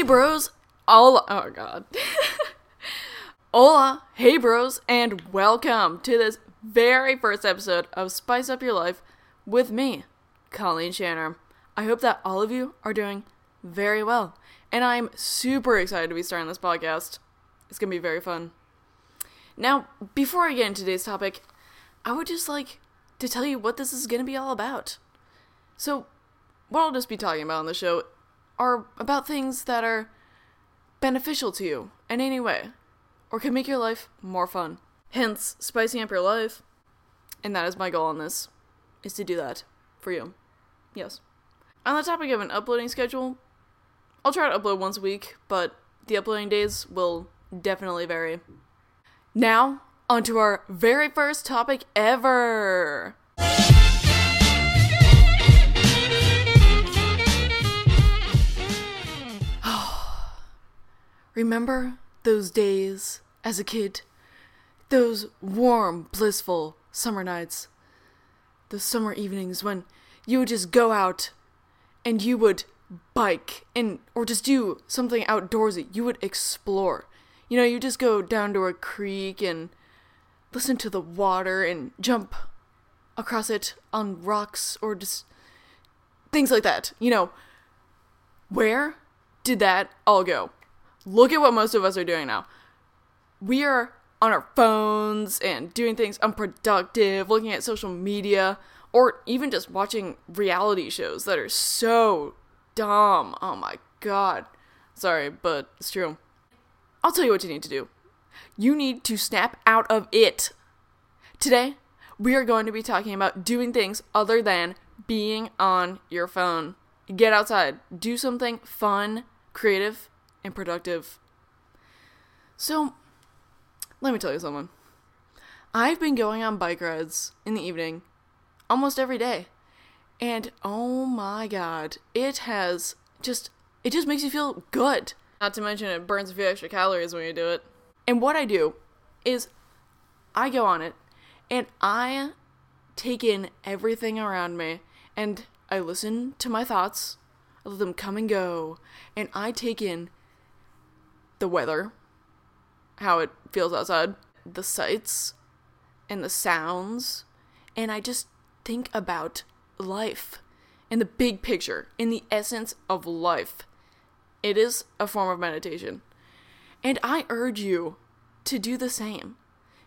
Hey bros, all oh god. Hola, hey bros, and welcome to this very first episode of Spice Up Your Life with me, Colleen Shanner. I hope that all of you are doing very well, and I'm super excited to be starting this podcast. It's gonna be very fun. Now, before I get into today's topic, I would just like to tell you what this is gonna be all about. So, what I'll just be talking about on the show are about things that are beneficial to you in any way, or can make your life more fun. Hence, spicing up your life. And that is my goal on this, is to do that for you. Yes. On the topic of an uploading schedule, I'll try to upload once a week, but the uploading days will definitely vary. Now, on to our very first topic ever. Remember those days as a kid? Those warm, blissful summer nights? Those summer evenings when you would just go out and you would bike and or just do something outdoorsy. You would explore. You know, you just go down to a creek and listen to the water and jump across it on rocks or just things like that. You know, where did that all go? Look at what most of us are doing now. We are on our phones and doing things unproductive, looking at social media, or even just watching reality shows that are so dumb. Oh my god. Sorry, but it's true. I'll tell you what you need to do. You need to snap out of it. Today, we are going to be talking about doing things other than being on your phone. Get outside, do something fun, creative, and productive. So, let me tell you something. I've been going on bike rides in the evening almost every day. And oh my god, it has just it just makes you feel good. Not to mention it burns a few extra calories when you do it. And what I do is I go on it and I take in everything around me and I listen to my thoughts. I let them come and go and I take in the weather, how it feels outside, the sights and the sounds, and I just think about life in the big picture, in the essence of life. It is a form of meditation. And I urge you to do the same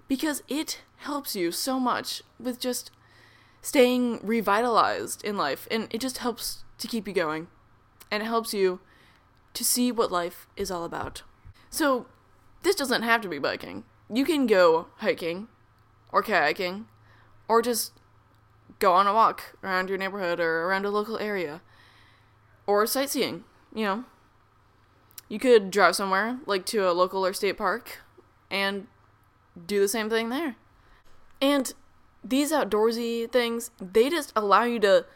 because it helps you so much with just staying revitalized in life and it just helps to keep you going and it helps you to see what life is all about. So, this doesn't have to be biking. You can go hiking or kayaking or just go on a walk around your neighborhood or around a local area or sightseeing, you know. You could drive somewhere, like to a local or state park, and do the same thing there. And these outdoorsy things, they just allow you to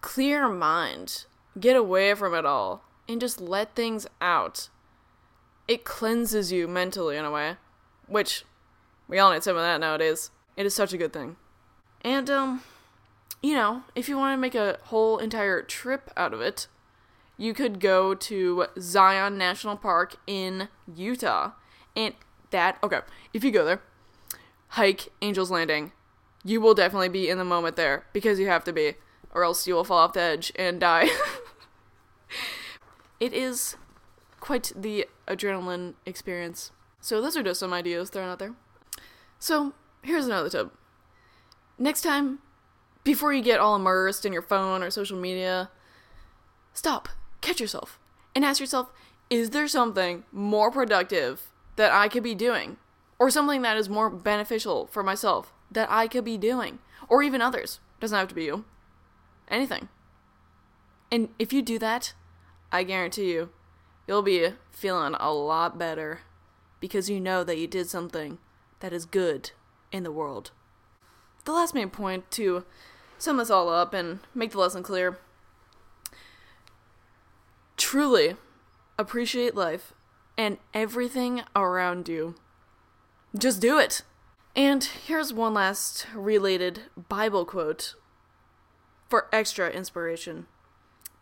clear your mind, get away from it all, and just let things out it cleanses you mentally in a way, which we all need some of that nowadays. It is such a good thing. And, um, you know, if you want to make a whole entire trip out of it, you could go to Zion National Park in Utah. And that, okay, if you go there, hike Angel's Landing, you will definitely be in the moment there because you have to be, or else you will fall off the edge and die. it is quite the adrenaline experience. So those are just some ideas thrown out there. So here's another tip. Next time, before you get all immersed in your phone or social media, stop, catch yourself, and ask yourself, is there something more productive that I could be doing? Or something that is more beneficial for myself that I could be doing? Or even others. Doesn't have to be you. Anything. And if you do that, I guarantee you, you'll be feeling a lot better because you know that you did something that is good in the world. The last main point to sum this all up and make the lesson clear truly appreciate life and everything around you. Just do it. And here's one last related Bible quote for extra inspiration.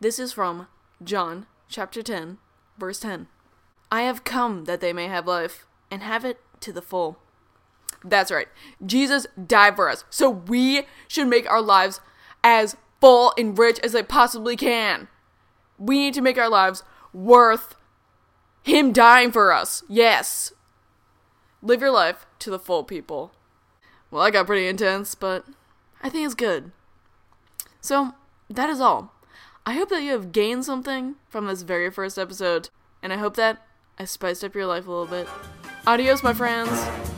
This is from John chapter 10, Verse 10 I have come that they may have life, and have it to the full. That's right. Jesus died for us, so we should make our lives as full and rich as they possibly can. We need to make our lives worth Him dying for us. Yes. Live your life to the full, people. Well, I got pretty intense, but I think it's good. So, that is all. I hope that you have gained something from this very first episode, and I hope that I spiced up your life a little bit. Adios, my friends.